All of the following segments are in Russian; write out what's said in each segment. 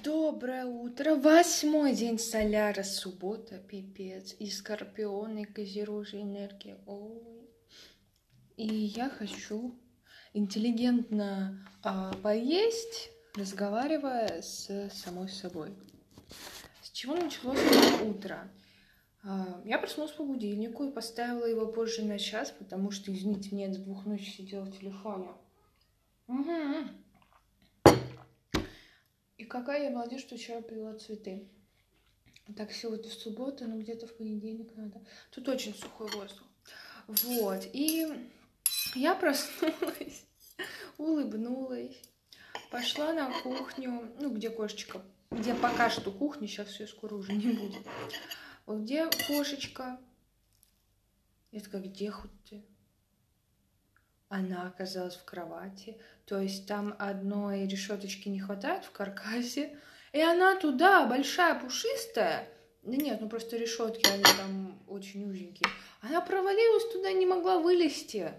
Доброе утро. Восьмой день соляра, суббота, пипец. И скорпион, и козерожья энергия. Ой. И я хочу интеллигентно а, поесть, разговаривая с самой собой. С чего началось мое утро? А, я проснулась по будильнику и поставила его позже на час, потому что, извините, мне до двух ночи сидела в телефоне. Угу. Какая я молодец, что вчера привела цветы. Так, сегодня в субботу, но где-то в понедельник надо. Тут очень сухой воздух. Вот. И я проснулась, улыбнулась, пошла на кухню, ну, где кошечка, где пока что кухня, сейчас все скоро уже не будет. Вот где кошечка? Я такая, где хоть ты? Она оказалась в кровати. То есть там одной решеточки не хватает в каркасе. И она туда, большая, пушистая. Да нет, ну просто решетки, они там очень узенькие. Она провалилась туда, не могла вылезти.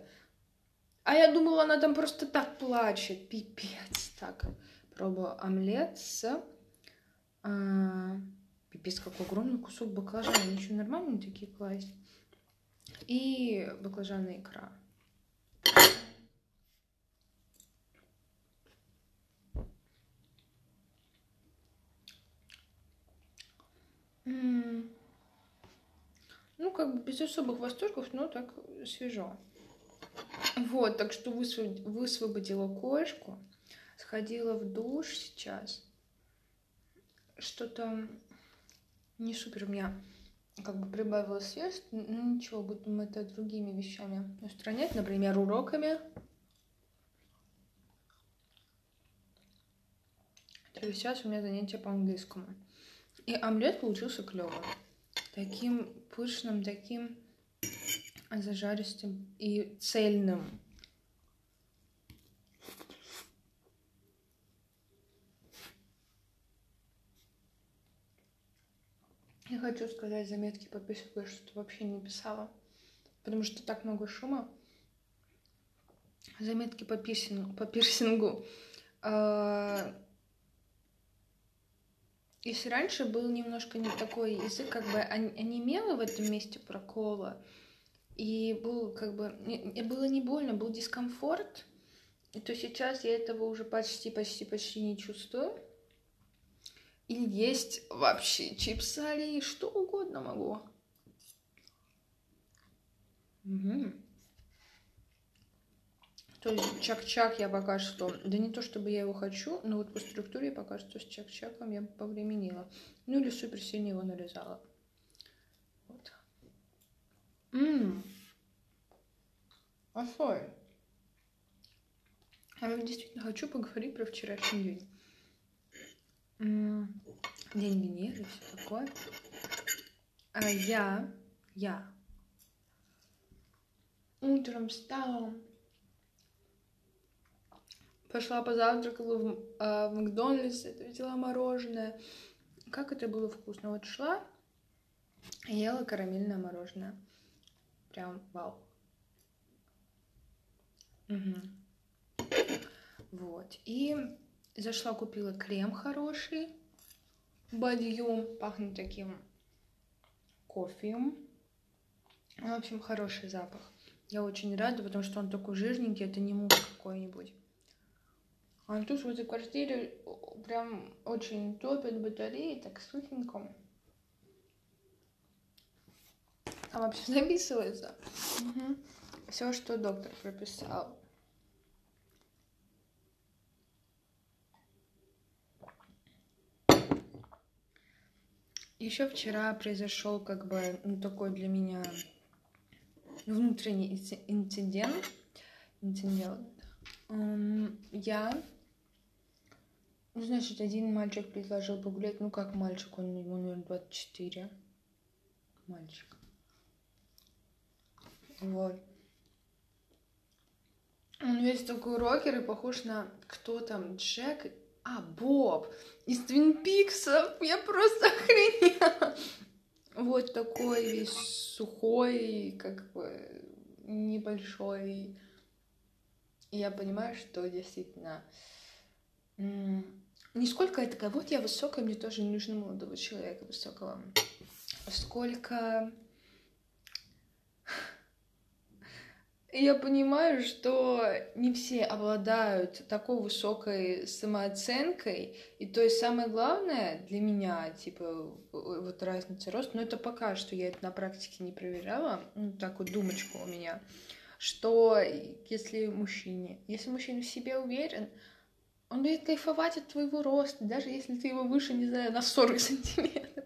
А я думала, она там просто так плачет. Пипец. Так, пробую омлет с... А, пипец, какой огромный кусок баклажана. Они еще нормальные такие класть. И баклажанная икра. Ну, как бы без особых восторгов, но так свежо. Вот, так что высвободила кошку, сходила в душ сейчас. Что-то не супер у меня как бы прибавилось вес, ну ничего, будем это другими вещами устранять, например, уроками. То есть сейчас у меня занятие по английскому. И омлет получился клевым. Таким пышным, таким зажаристым и цельным. Я хочу сказать заметки по письму, что вообще не писала, потому что так много шума. Заметки по пирсингу. По пирсингу. А, если раньше был немножко не такой язык, как бы онемело в этом месте прокола, и был как бы, было не больно, был дискомфорт, то сейчас я этого уже почти-почти-почти не чувствую. И есть вообще чипсы, что угодно могу. Угу. То есть чак-чак я пока что, да не то чтобы я его хочу, но вот по структуре пока что с чак-чаком я повременила. Ну или супер сильно его нарезала. Вот. Ммм. Соль. А я действительно хочу поговорить про вчерашний день. День Венеры, все такое. А я, я утром встала, Пошла позавтракала в, э, в Макдональдс, взяла мороженое. Как это было вкусно. Вот шла, ела карамельное мороженое. Прям вау. Угу. Вот. И зашла, купила крем хороший. Бадьюм. Пахнет таким кофеем. В общем, хороший запах. Я очень рада, потому что он такой жирненький, это не мусс какой-нибудь. А тут в этой квартире прям очень топят батареи, так сухенько. А вообще записывается. Угу. Все, что доктор прописал. Еще вчера произошел как бы ну, такой для меня внутренний инцидент. Инцидент. Я ну, значит, один мальчик предложил погулять. Ну, как мальчик, он ему, наверное, 24. Мальчик. Вот. Он весь такой рокер и похож на кто там, Джек, а, Боб из Твин Пиксов. Я просто охренела. Вот такой весь сухой, как бы небольшой. И я понимаю, что действительно не сколько я такая, вот я высокая, мне тоже не нужно молодого человека высокого. Сколько я понимаю, что не все обладают такой высокой самооценкой, и то есть самое главное для меня, типа, вот разница рост, но это пока что я это на практике не проверяла, ну, так вот думочка у меня, что если мужчине, если мужчина в себе уверен, он будет кайфовать от твоего роста, даже если ты его выше, не знаю, на 40 сантиметров.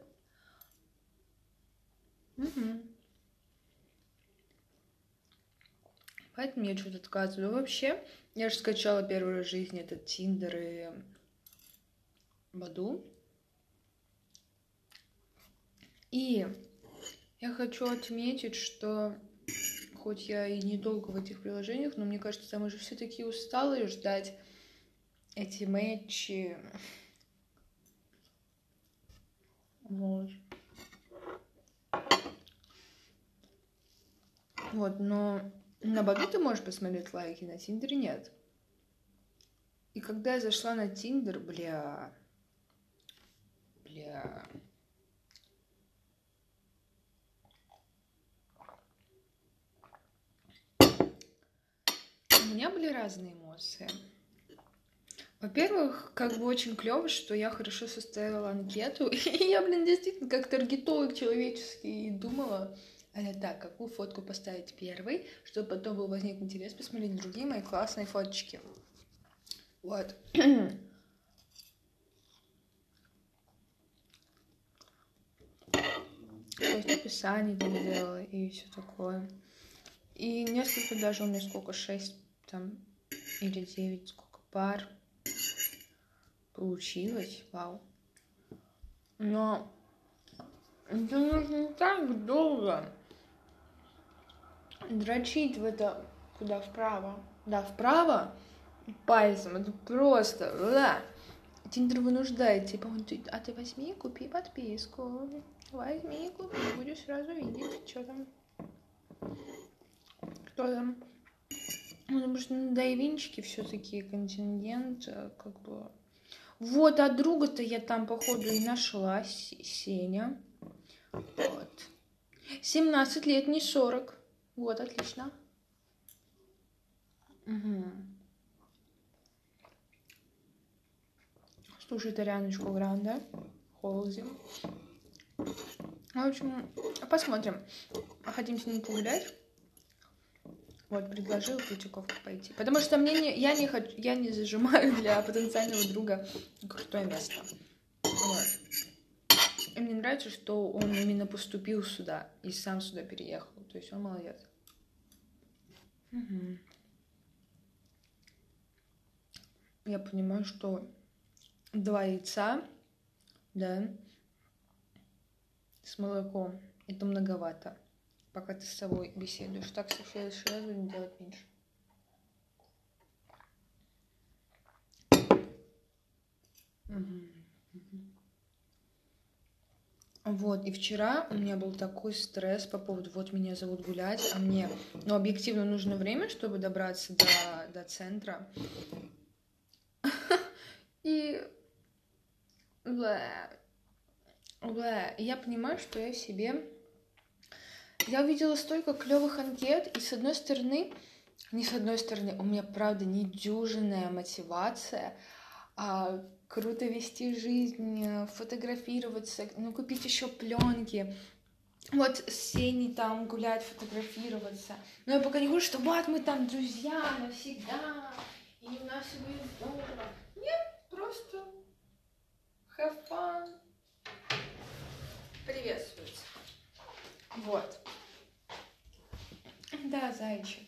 Угу. Поэтому я что-то отказываю. Вообще, я же скачала первый раз в жизни этот Тиндер и Баду. И я хочу отметить, что хоть я и недолго в этих приложениях, но мне кажется, мы же все такие усталые ждать эти матчи. Вот. Вот, но на Баду ты можешь посмотреть лайки, на Тиндере нет. И когда я зашла на Тиндер, бля... Бля... У меня были разные эмоции. Во-первых, как бы очень клево, что я хорошо составила анкету. И я, блин, действительно как таргетолог человеческий думала, а так, какую фотку поставить первой, чтобы потом был возник интерес посмотреть другие мои классные фоточки. Вот. То есть описание там делала и все такое. И несколько даже у меня сколько, шесть там или девять, сколько пар получилось, вау. Но это нужно так долго дрочить в это куда вправо. Да, вправо пальцем. Это просто... Да. Тиндер вынуждает, типа, он, а ты возьми, купи подписку. Возьми, купи, будешь сразу видеть, что там. Кто там. Ну, потому что на Дайвинчике все-таки контингент, э, как бы... Вот, а друга-то я там, походу, и нашла, Сеня. Вот. 17 лет, не 40. Вот, отлично. Угу. Слушай, Таряночку Гранде. Холзи. В общем, посмотрим. Хотим с ним погулять. Вот, предложил Третьяковку пойти. Потому что мне не, я не хочу, я не зажимаю для потенциального друга крутое место. Вот. И мне нравится, что он именно поступил сюда и сам сюда переехал. То есть он молодец. Угу. Я понимаю, что два яйца, да, с молоком, это многовато, пока ты с собой беседуешь. Так в следующий раз будем делать меньше. Угу. Вот, и вчера у меня был такой стресс по поводу, вот меня зовут гулять, а мне, ну, объективно нужно время, чтобы добраться до, до центра. И... Я понимаю, что я себе... Я увидела столько клевых анкет, и с одной стороны, не с одной стороны, у меня, правда, недюжинная мотивация, а круто вести жизнь, э, фотографироваться, ну, купить еще пленки. Вот с Сеней там гулять, фотографироваться. Но я пока не говорю, что вот мы там друзья навсегда, и у нас все будет здорово. Нет, просто have fun. Приветствуется. Вот. Да, зайчик.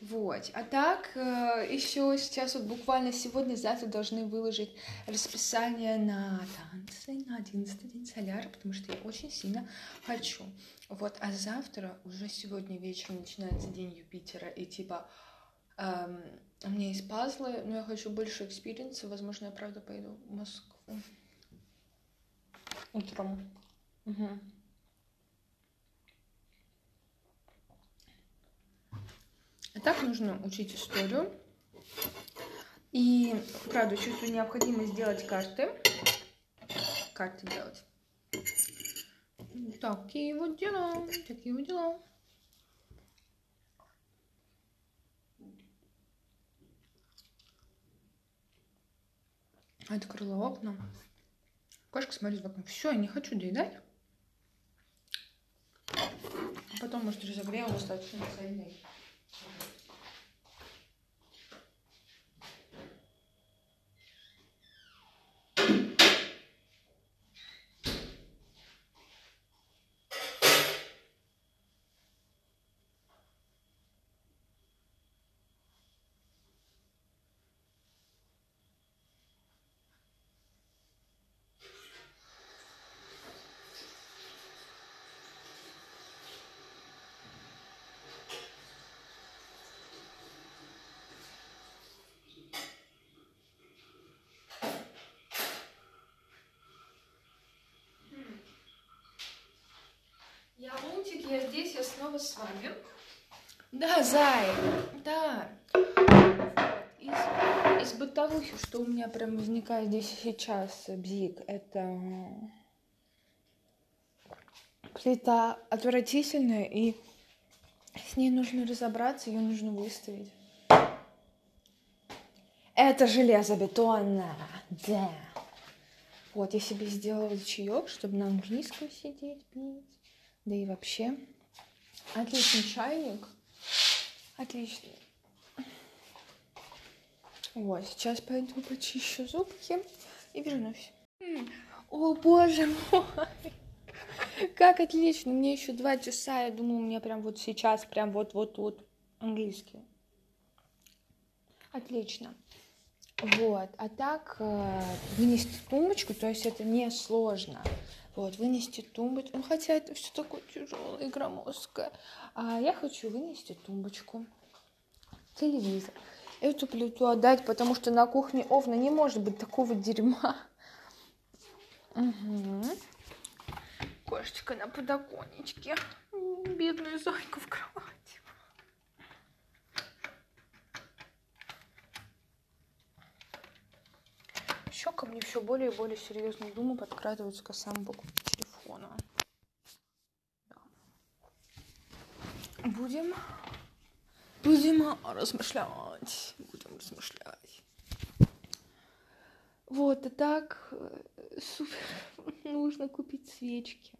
Вот. А так, э, еще сейчас вот буквально сегодня-завтра должны выложить расписание на танцы на 11 день соляра, потому что я очень сильно хочу. Вот. А завтра, уже сегодня вечером начинается день Юпитера, и типа эм, у меня есть пазлы, но я хочу больше experience а. Возможно, я правда пойду в Москву утром. Угу. А так нужно учить историю. И, правда, чувствую необходимость сделать карты. Карты делать. Такие вот дела, такие вот дела. Открыла окна. Кошка смотрит в окно. Все, я не хочу доедать. Потом, может, разогрею достаточно сильный. Я Лунтик, я здесь, я снова с вами. Да, Зай, да. Из, из бытовухи, что у меня прям возникает здесь сейчас, бзик, это плита отвратительная, и с ней нужно разобраться, ее нужно выставить. Это железобетонная, да. Вот, я себе сделала чаек, чтобы на английском сидеть, пить. Да и вообще. Отличный чайник. Отличный. Вот, сейчас пойду почищу зубки и вернусь. О, боже мой! Как отлично! Мне еще два часа, я думаю, мне прям вот сейчас, прям вот-вот-вот английский. Отлично. Вот, а так э, вынести тумбочку, то есть это не сложно. Вот, вынести тумбочку. Ну, хотя это все такое тяжелое и громоздкое. А я хочу вынести тумбочку, телевизор, эту плиту отдать, потому что на кухне овна не может быть такого дерьма. Угу. Кошечка на подоконничке. Бедную зайку в кровати. Еще ко мне все более и более серьезные думы подкрадываются к самому покупке телефона. Да. Будем, будем размышлять, будем размышлять. Вот, а так, э, супер, нужно купить свечки.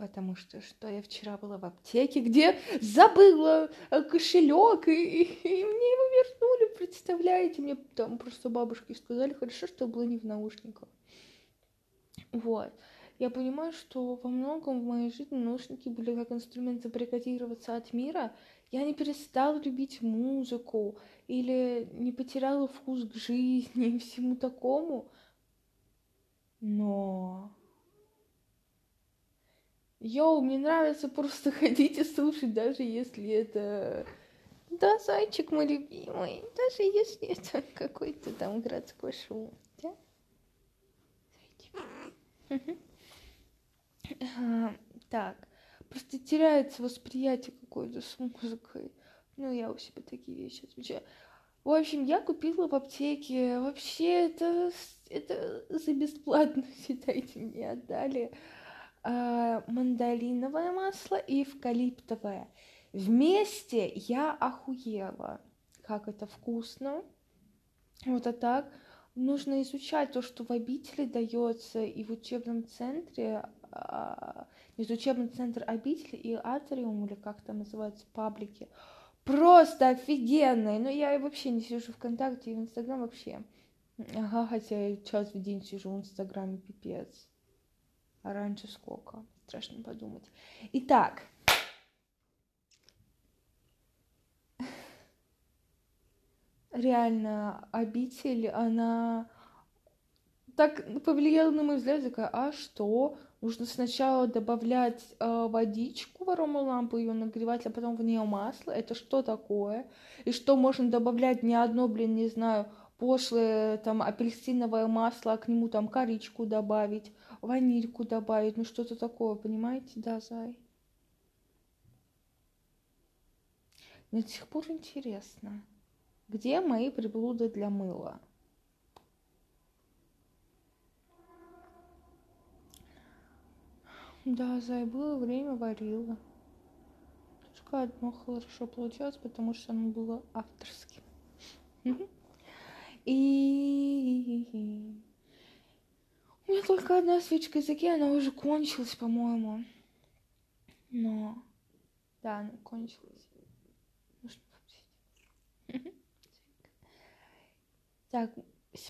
Потому что что я вчера была в аптеке, где забыла э, кошелек, и, и, мне его вернули, представляете? Мне там просто бабушки сказали, хорошо, что было не в наушниках. Вот. Я понимаю, что во многом в моей жизни наушники были как инструмент забаррикадироваться от мира. Я не перестала любить музыку или не потеряла вкус к жизни и всему такому. Но Йоу, мне нравится просто ходить и слушать, даже если это... Да, зайчик мой любимый, даже если это какой-то там городской шум. Да? Зайчик. Так, просто теряется восприятие какое-то с музыкой. Ну, я у себя такие вещи отмечаю. В общем, я купила в аптеке. Вообще, это, это за бесплатно, считайте, мне отдали. Э, мандариновое масло и эвкалиптовое. Вместе я охуела, как это вкусно. Вот а так нужно изучать то, что в обители дается и в учебном центре, а, из учебный центр обители и атриум, или как там называется, паблики. Просто офигенные. Но я вообще не сижу ВКонтакте и в Инстаграм вообще. Ага, хотя я час в день сижу в Инстаграме, пипец. А раньше сколько? Страшно подумать. Итак. Реально, обитель, она так повлияла на мой взгляд, такая, а что? Нужно сначала добавлять э, водичку в аромалампу, ее нагревать, а потом в нее масло. Это что такое? И что можно добавлять не одно, блин, не знаю, пошлое там апельсиновое масло, а к нему там коричку добавить, ванильку добавить, ну что-то такое, понимаете, да, Зай? Мне до сих пор интересно. Где мои приблуды для мыла? Да, Зай, было время, варила. Только одно хорошо получалось, потому что оно было авторским. И у меня только одна свечка языке, она уже кончилась, по-моему. Но, да, она кончилась. Так,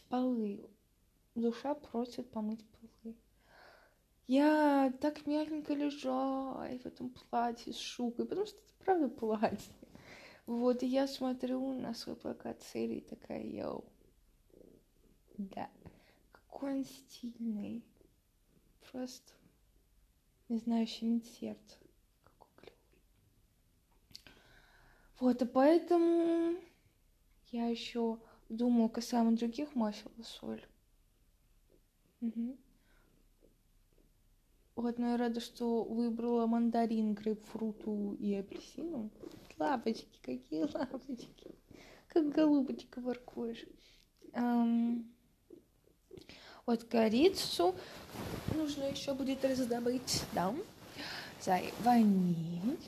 полы. Душа просит помыть полы. Я так мягенько лежала в этом платье с шубой, потому что это правда платье. Вот, и я смотрю на свой плакат цели и такая, йоу, да, какой он стильный. Просто, не знаю, щемит сердце. Какой клевый. Вот, и поэтому я еще думаю касаемо других масел и соль. Угу. Вот, но я рада, что выбрала мандарин, грейпфруту и апельсину. Лапочки, какие лапочки. Как голубочка воркуешь. Эм... Вот корицу нужно еще будет раздобыть, да. Зай, ваниль.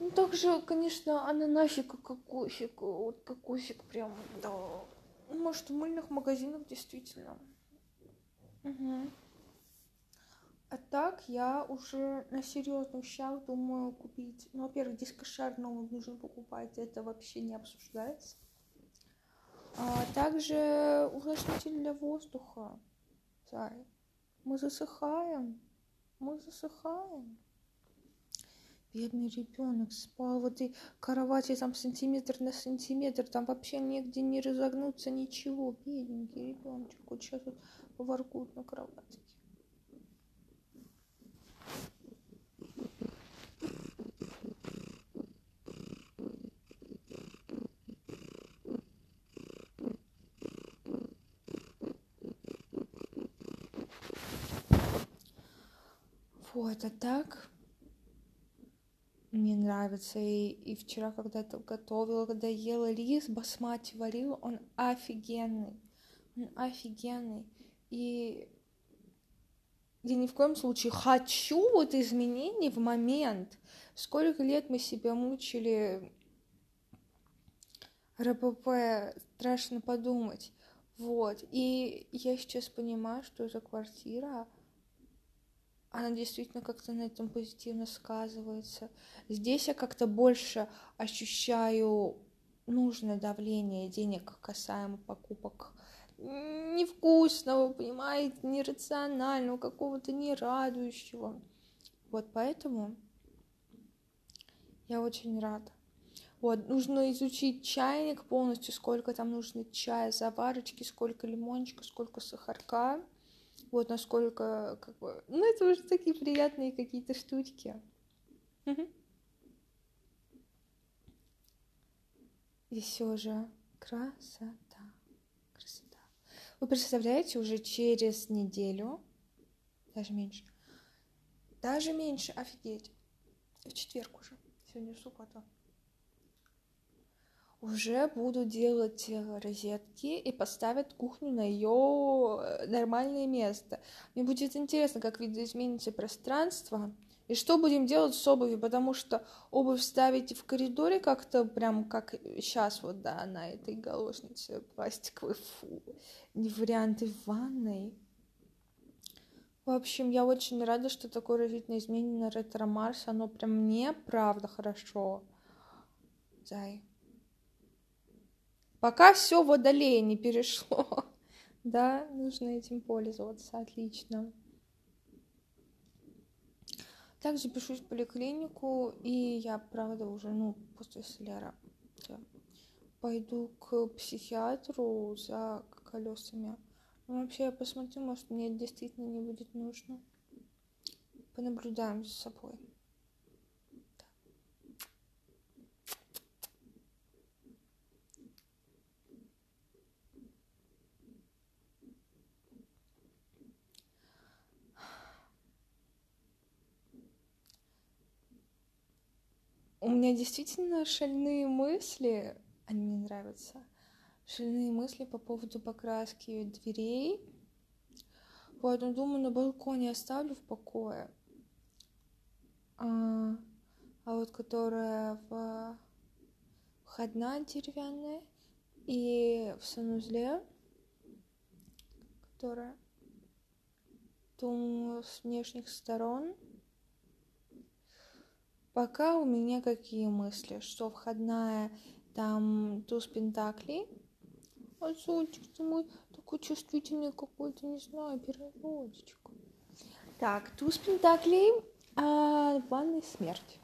Ну, также, конечно, ананасик и кокосик. Вот кокосик прям, да. Может, в мыльных магазинах действительно. Угу. А так я уже на серьезных щах думаю купить. Ну, во-первых, дискошар новый нужно покупать, это вообще не обсуждается. А также увлажнитель для воздуха. Зай. Мы засыхаем. Мы засыхаем. Бедный ребенок спал в этой кровати там сантиметр на сантиметр, там вообще негде не разогнуться, ничего. Бедненький ребеночек, вот сейчас вот воркует на кровати. Вот, а так мне нравится. И, и вчера, когда то готовила, когда ела рис, басмати варила, он офигенный. Он офигенный. И я ни в коем случае хочу вот изменений в момент. Сколько лет мы себя мучили РПП, страшно подумать. Вот. И я сейчас понимаю, что эта квартира она действительно как-то на этом позитивно сказывается. Здесь я как-то больше ощущаю нужное давление денег касаемо покупок невкусного, понимаете, нерационального, какого-то нерадующего. Вот поэтому я очень рада. Вот, нужно изучить чайник полностью, сколько там нужно чая, заварочки, сколько лимончика, сколько сахарка вот насколько, как бы, ну, это уже такие приятные какие-то штучки. И все же красота, красота. Вы представляете, уже через неделю, даже меньше, даже меньше, офигеть, в четверг уже, сегодня суббота уже буду делать э, розетки и поставят кухню на ее э, нормальное место. Мне будет интересно, как видоизменится пространство, и что будем делать с обувью, потому что обувь ставить в коридоре как-то прям как сейчас вот, да, на этой галошнице пластиковой, фу, не варианты в ванной. В общем, я очень рада, что такое разительное изменение на ретро Марс, оно прям мне правда хорошо. Зай. Пока все водолея не перешло. Да, нужно этим пользоваться. Отлично. Также пишусь в поликлинику, и я, правда, уже, ну, после соляра пойду к психиатру за колесами. Ну, вообще, я посмотрю, может, мне действительно не будет нужно. Понаблюдаем за собой. У меня действительно шальные мысли, они мне нравятся. Шальные мысли по поводу покраски дверей. Ну, думаю, на балконе оставлю в покое. А, а вот которая в входная деревянная и в санузле, которая думаю, с внешних сторон. Пока у меня какие мысли, что входная там туз пентаклей. А зонтик ты мой такой чувствительный какой-то, не знаю, переводчик. Так, туз пентаклей, а ванной смерть.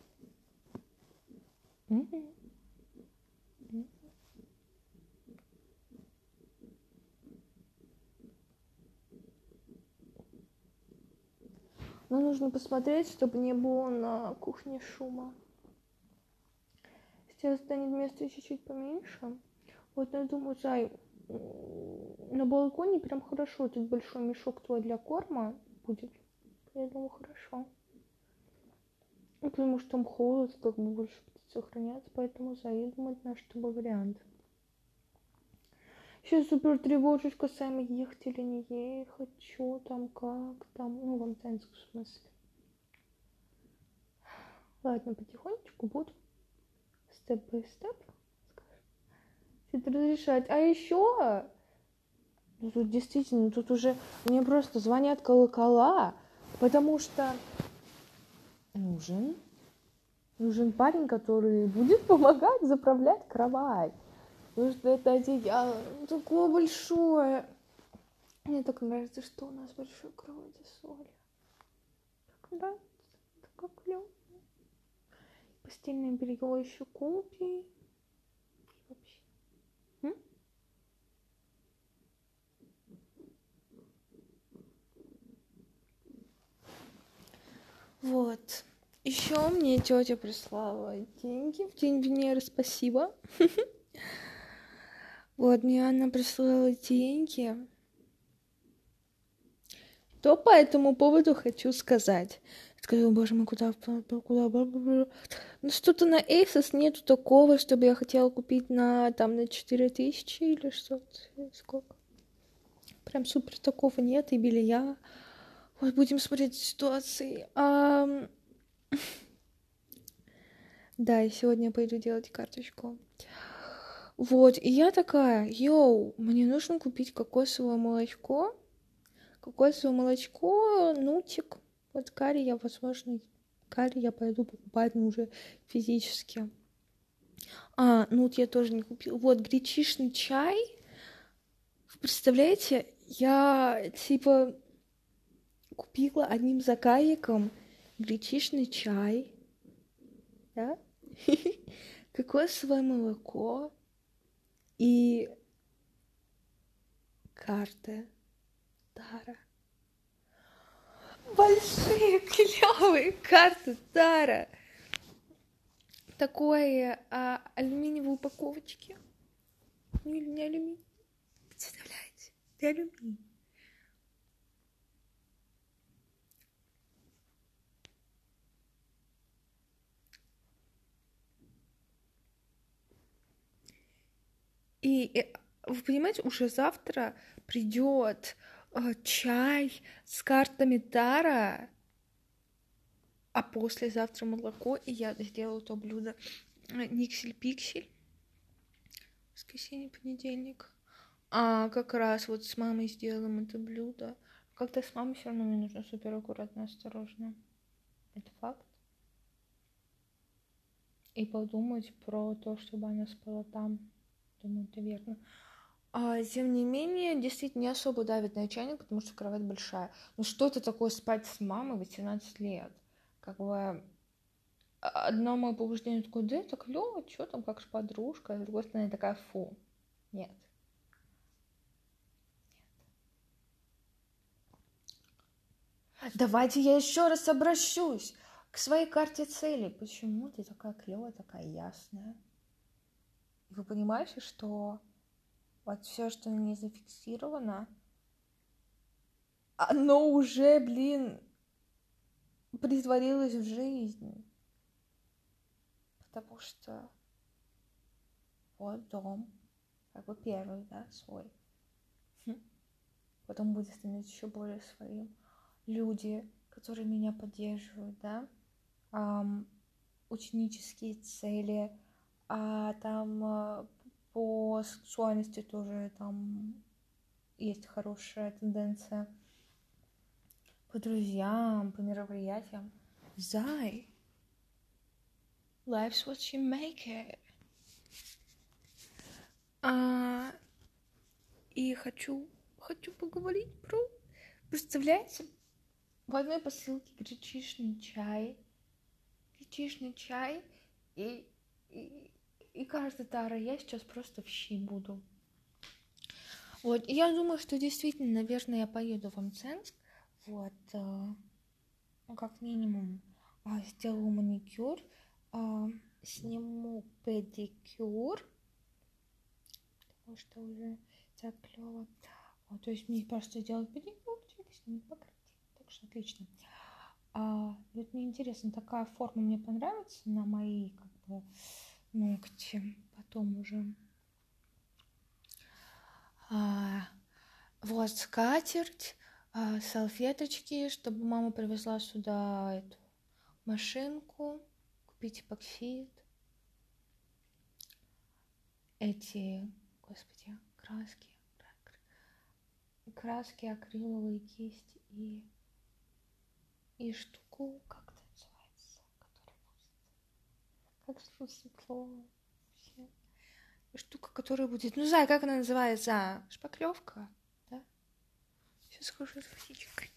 Mm-hmm. Но нужно посмотреть, чтобы не было на кухне шума. Сейчас станет место чуть-чуть поменьше. Вот я думаю, Зай, на балконе прям хорошо. Тут большой мешок твой для корма будет. Я думаю, хорошо. Ну, потому что там холод, как бы больше сохраняться, поэтому Зай, я думаю, это наш тобой вариант. Сейчас супер тревожусь касаемо ехать или не ехать, что там, как там, ну, в Антенск в смысле. Ладно, потихонечку буду степ-бай-степ, это разрешать. А еще, ну, тут действительно, тут уже мне просто звонят колокола, потому что нужен, нужен парень, который будет помогать заправлять кровать. Потому что это одеяло такое большое. Мне так нравится, что у нас большой кровати соли. Так нравится, так клево. Постельное белье еще купи. Вообще. М? Вот. Еще мне тетя прислала деньги в день Венеры, спасибо. Вот, мне она прислала деньги. То по этому поводу хочу сказать. Сказала, боже мой, куда, куда, ну что-то на Asos нету такого, чтобы я хотела купить на, там, на 4000 или что-то, сколько. Прям супер такого нет, и белья. Вот, будем смотреть ситуации. А... Да, и сегодня я пойду делать карточку. Вот, и я такая, йоу, мне нужно купить кокосовое молочко. Кокосовое молочко, нутик. Вот карри я, возможно, карри я пойду покупать, но уже физически. А, нут я тоже не купила. Вот, гречишный чай. Представляете, я, типа, купила одним заказиком гречишный чай, да, кокосовое молоко, и карты Тара. Большие, клевые карты Тара. Такое а, алюминиевой упаковочке. Ну или не алюминий. Представляете? Это алюминий. И, э, вы понимаете, уже завтра придет э, чай с картами Тара, а послезавтра молоко, и я сделаю то блюдо э, Никсель-Пиксель. Воскресенье, понедельник. А как раз вот с мамой сделаем это блюдо. Как-то с мамой все равно мне нужно супер аккуратно, осторожно. Это факт. И подумать про то, чтобы она спала там. Думаю, это верно. А, тем не менее, действительно не особо давит на чайник, потому что кровать большая. Ну что это такое спать с мамой 18 лет? Как бы одно мое побуждение такое, да, это клево, что там, как же подружка, а с другой стороны такая, фу, нет. Нет. Давайте я еще раз обращусь к своей карте целей. Почему ты такая клевая, такая ясная? Вы понимаете, что вот все, что ней зафиксировано, оно уже, блин, притворилось в жизнь. Потому что Вот дом, как бы первый, да, свой. Хм. Потом будет становиться еще более своим. Люди, которые меня поддерживают, да, um, ученические цели, а там uh, по сексуальности тоже там есть хорошая тенденция. По друзьям, по мероприятиям. Зай. Life's what you make it. А, и хочу, хочу поговорить про... Представляете, в одной посылке гречишный чай, гречишный чай, и, и, и каждая тара я сейчас просто в щи буду. Вот, я думаю, что действительно, наверное, я поеду в Мценск, вот, э, ну, как минимум, э, сделаю маникюр, э, сниму педикюр, потому что уже так клево. Вот, то есть мне просто сделать педикюрчик, снимать покрытие, так что отлично. А, вот мне интересно, такая форма мне понравится на мои, как бы, ногти, потом уже. А, вот скатерть, а, салфеточки, чтобы мама привезла сюда эту машинку, купить эпоксид, эти, господи, краски, краски, акриловые кисти и и штуку, как это называется, которая будет, как светло, штука, которая будет... Ну, знаю, как она называется? Шпаклевка, да? Сейчас схожу с водичкой.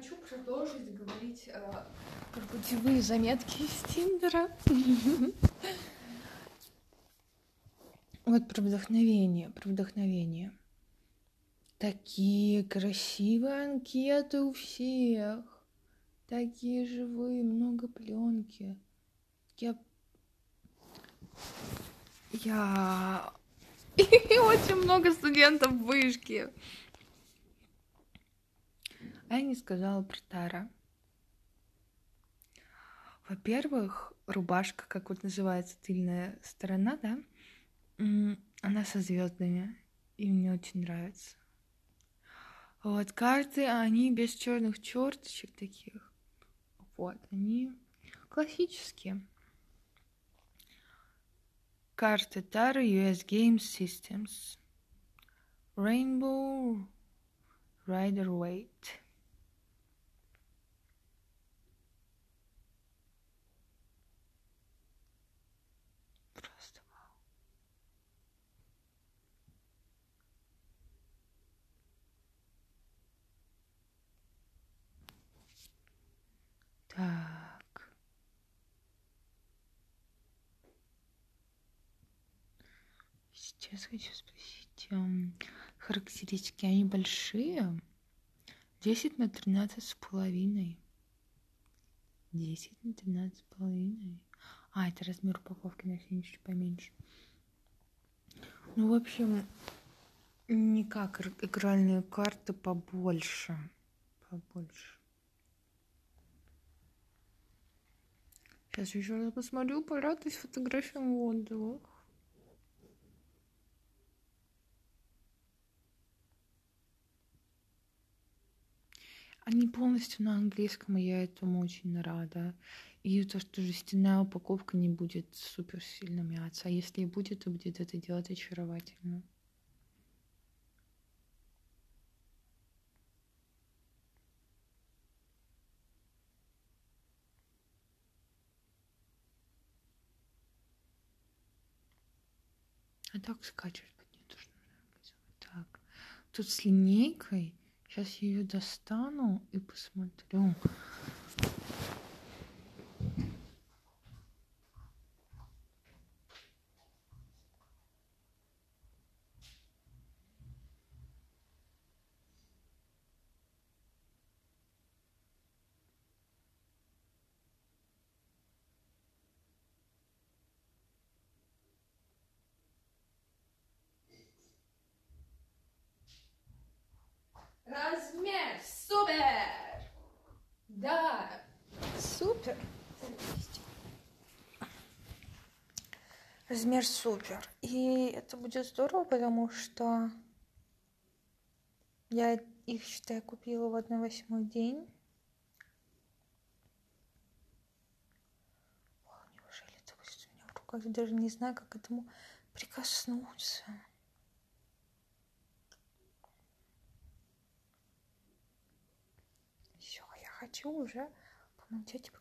хочу продолжить говорить э, про путевые заметки из Тиндера. Вот про вдохновение, про вдохновение. Такие красивые анкеты у всех. Такие живые, много пленки. Я... Я... И очень много студентов в не сказала про Тара. Во-первых, рубашка, как вот называется тыльная сторона, да, она со звездами, и мне очень нравится. Вот карты, они без черных черточек таких. Вот, они классические. Карты Tara US Game Systems. Rainbow Rider Weight. Так. Сейчас хочу спросить. Эм, характеристики, они большие? 10 на 13 с половиной. 10 на 13 с половиной. А, это размер упаковки, на чуть поменьше. Ну, в общем, никак игральные карты побольше. Побольше. Сейчас еще раз посмотрю, порадуюсь фотографиям в отзывах. Они полностью на английском, и я этому очень рада. И то, что жестяная упаковка не будет супер сильно мяться. А если и будет, то будет это делать очаровательно. А так скачивать под нужно Так, тут с линейкой. Сейчас я ее достану и посмотрю. Размер супер! Да, супер. Размер супер. И это будет здорово, потому что я их, считай, купила в одной восьмой день. О, неужели это будет у меня в руках? Я даже не знаю, как к этому прикоснуться. Хочу уже начать поговорить